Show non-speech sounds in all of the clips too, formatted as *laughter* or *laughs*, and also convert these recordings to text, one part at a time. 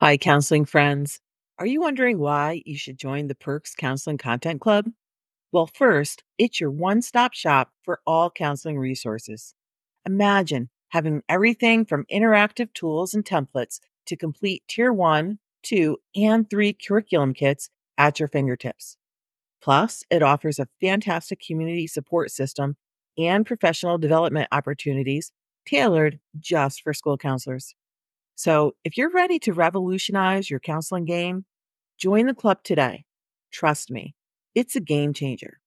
Hi, counseling friends. Are you wondering why you should join the Perks Counseling Content Club? Well, first, it's your one stop shop for all counseling resources. Imagine having everything from interactive tools and templates to complete tier one, two, and three curriculum kits at your fingertips. Plus, it offers a fantastic community support system and professional development opportunities tailored just for school counselors. So, if you're ready to revolutionize your counseling game, join the club today. Trust me, it's a game changer.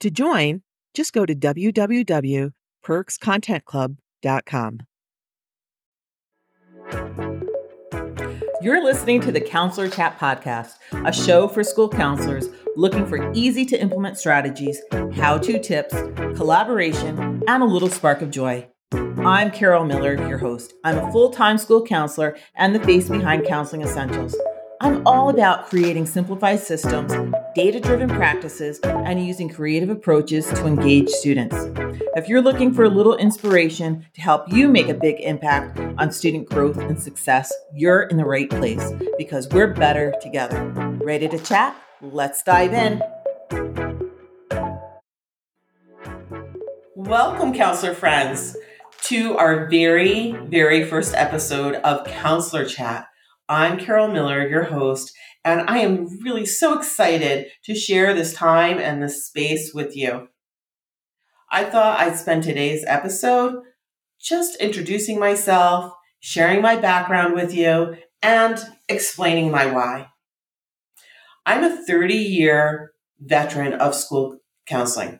To join, just go to www.perkscontentclub.com. You're listening to the Counselor Chat Podcast, a show for school counselors looking for easy to implement strategies, how to tips, collaboration, and a little spark of joy. I'm Carol Miller, your host. I'm a full time school counselor and the face behind Counseling Essentials. I'm all about creating simplified systems, data driven practices, and using creative approaches to engage students. If you're looking for a little inspiration to help you make a big impact on student growth and success, you're in the right place because we're better together. Ready to chat? Let's dive in. Welcome, counselor friends to our very, very first episode of Counselor Chat. I'm Carol Miller, your host, and I am really so excited to share this time and this space with you. I thought I'd spend today's episode just introducing myself, sharing my background with you, and explaining my why. I'm a 30 year veteran of school counseling.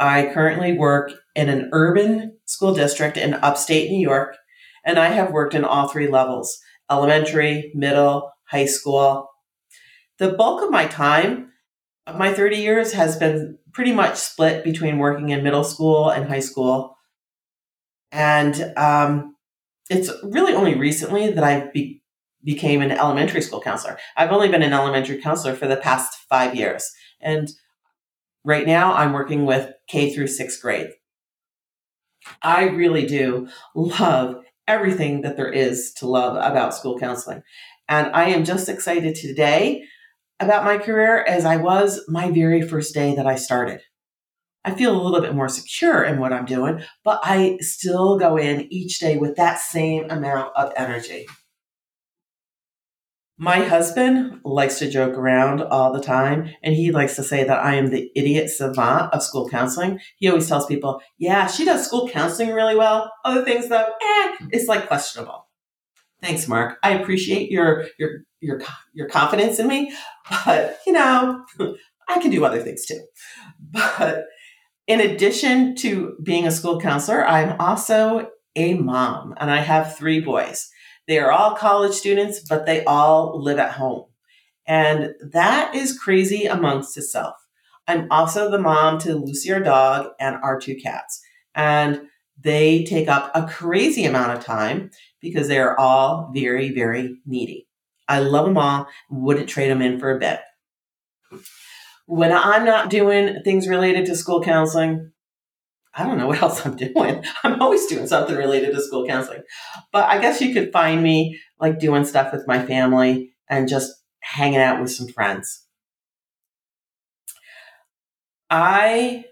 I currently work in an urban school district in upstate New York, and I have worked in all three levels elementary, middle, high school. The bulk of my time of my 30 years has been pretty much split between working in middle school and high school. And um, it's really only recently that I be- became an elementary school counselor. I've only been an elementary counselor for the past five years. And right now I'm working with K through sixth grade. I really do love everything that there is to love about school counseling. And I am just excited today about my career as I was my very first day that I started. I feel a little bit more secure in what I'm doing, but I still go in each day with that same amount of energy. My husband likes to joke around all the time, and he likes to say that I am the idiot savant of school counseling. He always tells people, Yeah, she does school counseling really well. Other things, though, eh, it's like questionable. Thanks, Mark. I appreciate your your your your confidence in me, but you know, *laughs* I can do other things too. But in addition to being a school counselor, I'm also a mom, and I have three boys. They are all college students, but they all live at home. And that is crazy amongst itself. I'm also the mom to Lucy, our dog, and our two cats. And they take up a crazy amount of time because they are all very, very needy. I love them all, wouldn't trade them in for a bit. When I'm not doing things related to school counseling, I don't know what else I'm doing. *laughs* I'm always doing something related to school counseling. But I guess you could find me like doing stuff with my family and just hanging out with some friends. I,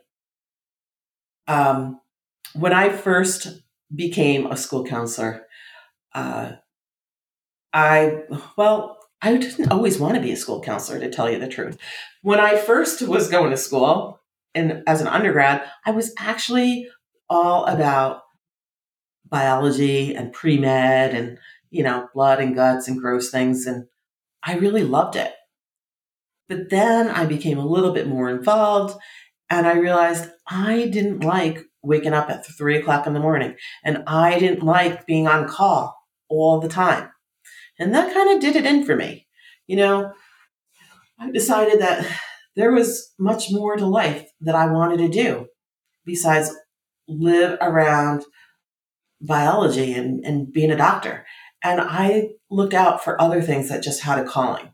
um, when I first became a school counselor, uh, I, well, I didn't always want to be a school counselor, to tell you the truth. When I first was going to school, and as an undergrad, I was actually all about biology and pre med and, you know, blood and guts and gross things. And I really loved it. But then I became a little bit more involved and I realized I didn't like waking up at three o'clock in the morning and I didn't like being on call all the time. And that kind of did it in for me. You know, I decided that there was much more to life that I wanted to do besides live around biology and, and being a doctor. And I looked out for other things that just had a calling.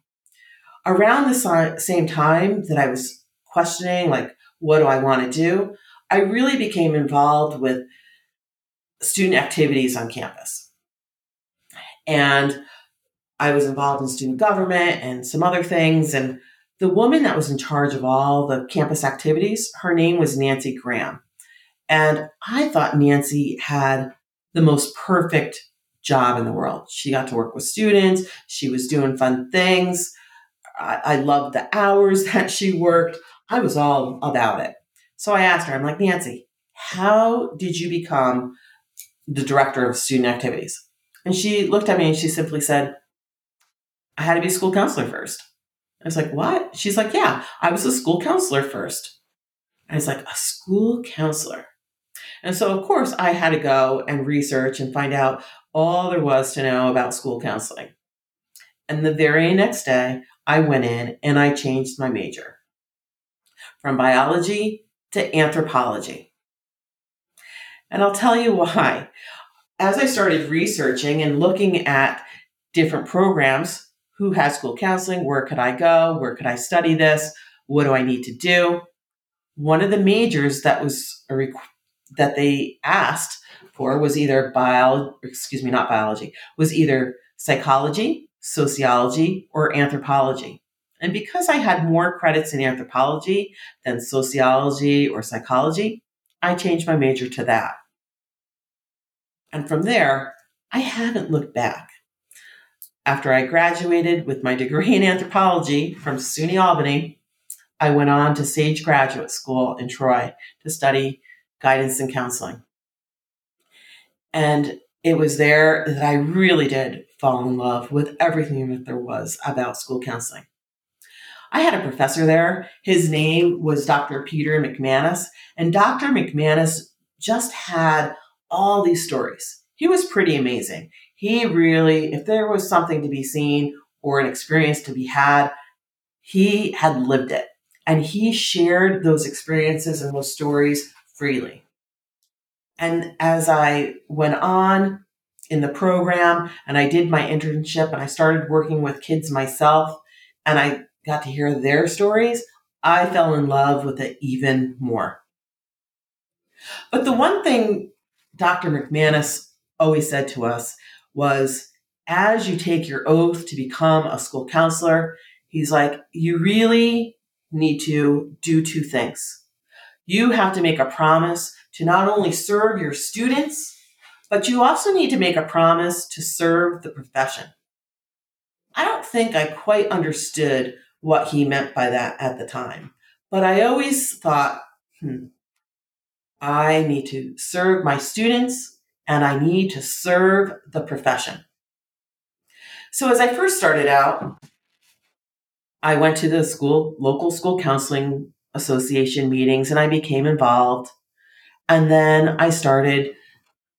Around the same time that I was questioning, like, what do I want to do? I really became involved with student activities on campus. And I was involved in student government and some other things. And the woman that was in charge of all the campus activities, her name was Nancy Graham. And I thought Nancy had the most perfect job in the world. She got to work with students, she was doing fun things. I, I loved the hours *laughs* that she worked. I was all about it. So I asked her, I'm like, Nancy, how did you become the director of student activities? And she looked at me and she simply said, I had to be a school counselor first. I was like, what? She's like, yeah, I was a school counselor first. I was like, a school counselor. And so, of course, I had to go and research and find out all there was to know about school counseling. And the very next day, I went in and I changed my major from biology to anthropology. And I'll tell you why. As I started researching and looking at different programs, who has school counseling? Where could I go? Where could I study this? What do I need to do? One of the majors that was a requ- that they asked for was either bio, excuse me, not biology, was either psychology, sociology, or anthropology. And because I had more credits in anthropology than sociology or psychology, I changed my major to that. And from there, I haven't looked back. After I graduated with my degree in anthropology from SUNY Albany, I went on to Sage Graduate School in Troy to study guidance and counseling. And it was there that I really did fall in love with everything that there was about school counseling. I had a professor there. His name was Dr. Peter McManus, and Dr. McManus just had all these stories. He was pretty amazing. He really, if there was something to be seen or an experience to be had, he had lived it. And he shared those experiences and those stories freely. And as I went on in the program and I did my internship and I started working with kids myself and I got to hear their stories, I fell in love with it even more. But the one thing Dr. McManus always said to us was as you take your oath to become a school counselor, he's like, you really need to do two things. You have to make a promise to not only serve your students, but you also need to make a promise to serve the profession. I don't think I quite understood what he meant by that at the time, but I always thought, hmm, I need to serve my students and I need to serve the profession. So as I first started out, I went to the school, local school counseling association meetings and I became involved. And then I started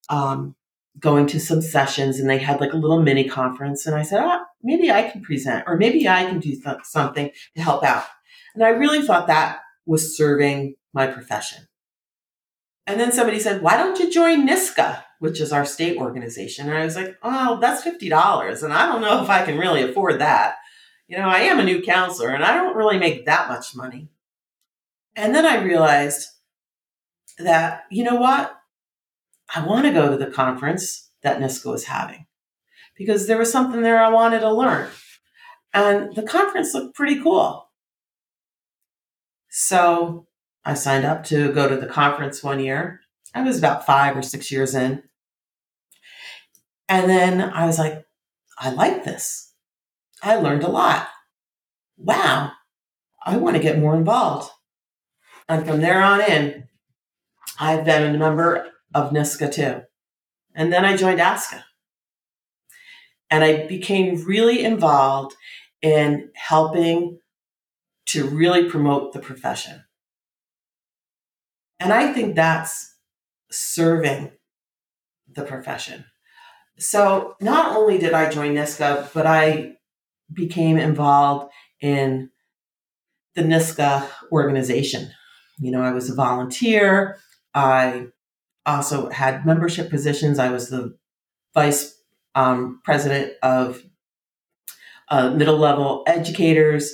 um, going to some sessions and they had like a little mini conference. And I said, ah, maybe I can present or maybe I can do th- something to help out. And I really thought that was serving my profession. And then somebody said, why don't you join NYSCA? Which is our state organization. And I was like, oh, that's $50. And I don't know if I can really afford that. You know, I am a new counselor and I don't really make that much money. And then I realized that, you know what? I want to go to the conference that NYSCA is having because there was something there I wanted to learn. And the conference looked pretty cool. So I signed up to go to the conference one year I was about five or six years in. And then I was like, I like this. I learned a lot. Wow, I want to get more involved. And from there on in, I've been a member of NYSCA too. And then I joined ASCA. And I became really involved in helping to really promote the profession. And I think that's serving the profession. So not only did I join NYSCA, but I became involved in the NYSCA organization. You know, I was a volunteer. I also had membership positions. I was the vice um, president of uh, middle level educators,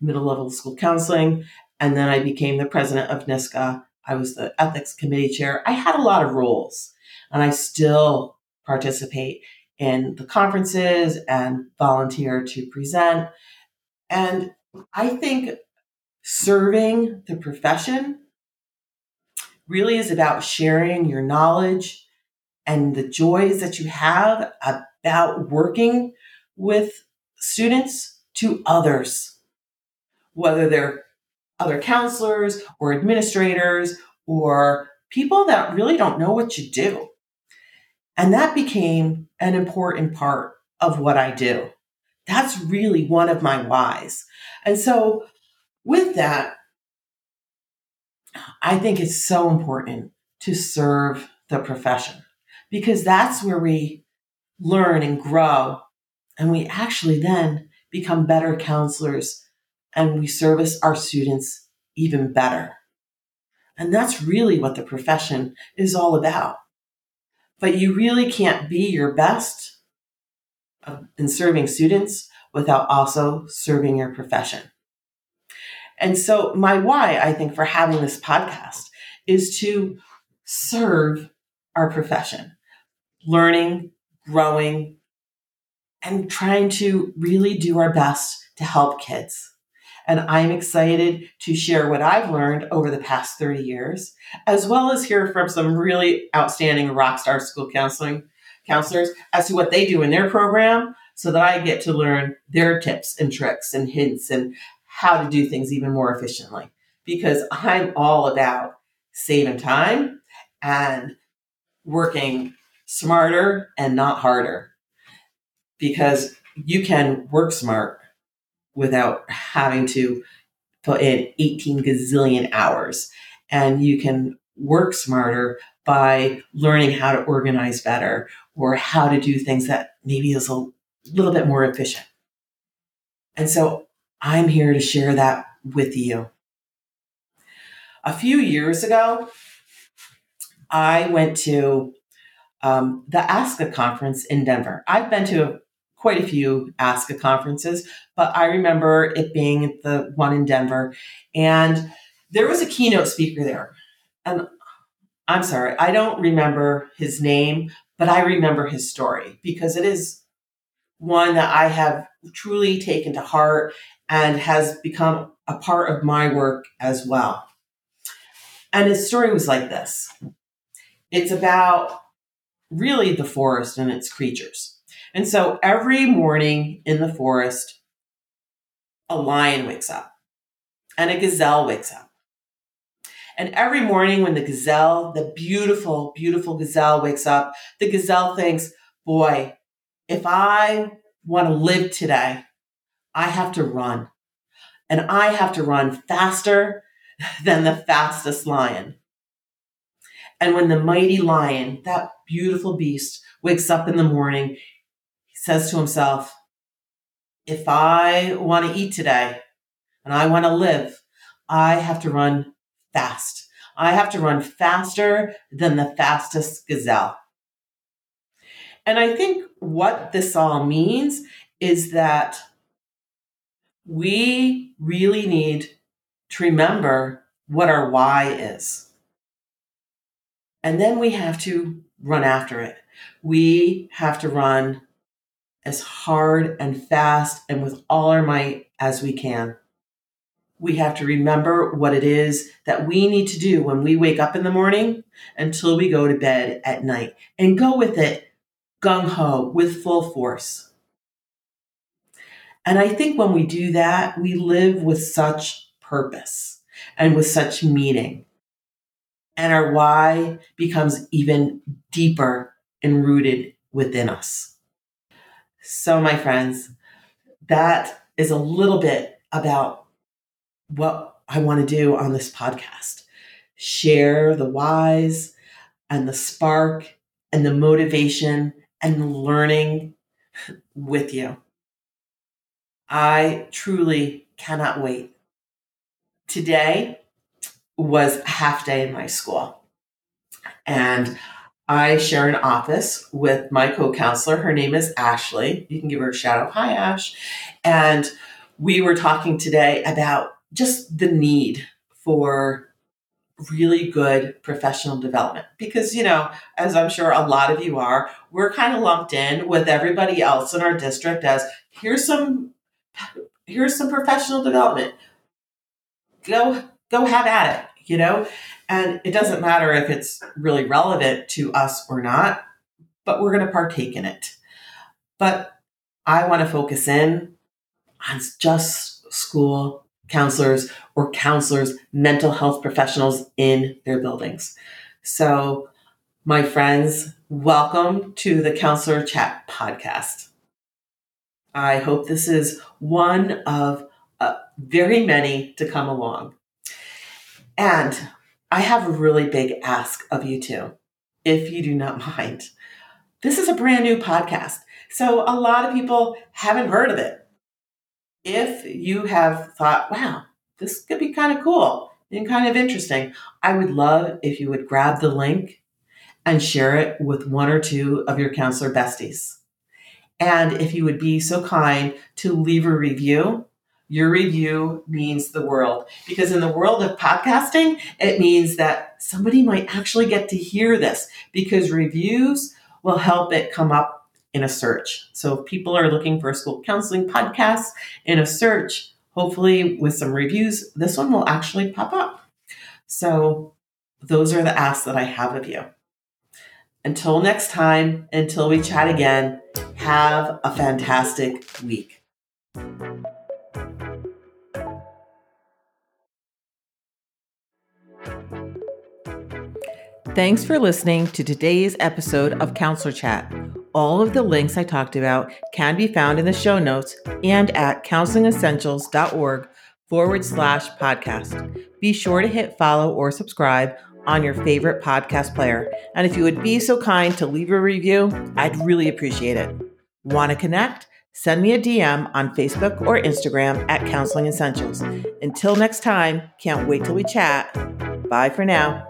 middle level school counseling, and then I became the president of NYSCA I was the ethics committee chair. I had a lot of roles and I still participate in the conferences and volunteer to present. And I think serving the profession really is about sharing your knowledge and the joys that you have about working with students to others, whether they're other counselors or administrators or people that really don't know what you do. And that became an important part of what I do. That's really one of my whys. And so, with that, I think it's so important to serve the profession because that's where we learn and grow. And we actually then become better counselors and we service our students even better. And that's really what the profession is all about. But you really can't be your best in serving students without also serving your profession. And so, my why, I think, for having this podcast is to serve our profession, learning, growing, and trying to really do our best to help kids. And I'm excited to share what I've learned over the past 30 years, as well as hear from some really outstanding rock star school counseling counselors as to what they do in their program so that I get to learn their tips and tricks and hints and how to do things even more efficiently. Because I'm all about saving time and working smarter and not harder. Because you can work smart without having to put in 18 gazillion hours. And you can work smarter by learning how to organize better or how to do things that maybe is a little bit more efficient. And so I'm here to share that with you. A few years ago, I went to um, the ASCA conference in Denver. I've been to quite a few ASCA conferences, but I remember it being the one in Denver. And there was a keynote speaker there. And I'm sorry, I don't remember his name, but I remember his story because it is one that I have truly taken to heart and has become a part of my work as well. And his story was like this it's about really the forest and its creatures. And so every morning in the forest, a lion wakes up and a gazelle wakes up. And every morning when the gazelle, the beautiful, beautiful gazelle wakes up, the gazelle thinks, boy, if I want to live today, I have to run. And I have to run faster *laughs* than the fastest lion. And when the mighty lion, that beautiful beast, wakes up in the morning, says to himself, if I want to eat today and I want to live, I have to run fast. I have to run faster than the fastest gazelle. And I think what this all means is that we really need to remember what our why is. And then we have to run after it. We have to run as hard and fast and with all our might as we can. We have to remember what it is that we need to do when we wake up in the morning until we go to bed at night and go with it gung ho with full force. And I think when we do that, we live with such purpose and with such meaning. And our why becomes even deeper and rooted within us. So, my friends, that is a little bit about what I want to do on this podcast share the whys and the spark and the motivation and the learning with you. I truly cannot wait. Today was half day in my school. And I share an office with my co counselor. Her name is Ashley. You can give her a shout out. Hi, Ash. And we were talking today about just the need for really good professional development because, you know, as I'm sure a lot of you are, we're kind of lumped in with everybody else in our district as here's some here's some professional development. Go go have at it, you know? And it doesn't matter if it's really relevant to us or not, but we're going to partake in it. But I want to focus in on just school counselors or counselors, mental health professionals in their buildings. So, my friends, welcome to the Counselor Chat podcast. I hope this is one of uh, very many to come along. And I have a really big ask of you too, if you do not *laughs* mind. This is a brand new podcast, so a lot of people haven't heard of it. If you have thought, wow, this could be kind of cool and kind of interesting, I would love if you would grab the link and share it with one or two of your counselor besties. And if you would be so kind to leave a review, your review means the world. Because in the world of podcasting, it means that somebody might actually get to hear this because reviews will help it come up in a search. So if people are looking for a school counseling podcast in a search, hopefully with some reviews, this one will actually pop up. So those are the asks that I have of you. Until next time, until we chat again, have a fantastic week. Thanks for listening to today's episode of Counselor Chat. All of the links I talked about can be found in the show notes and at counselingessentials.org forward slash podcast. Be sure to hit follow or subscribe on your favorite podcast player. And if you would be so kind to leave a review, I'd really appreciate it. Want to connect? Send me a DM on Facebook or Instagram at Counseling Essentials. Until next time, can't wait till we chat. Bye for now.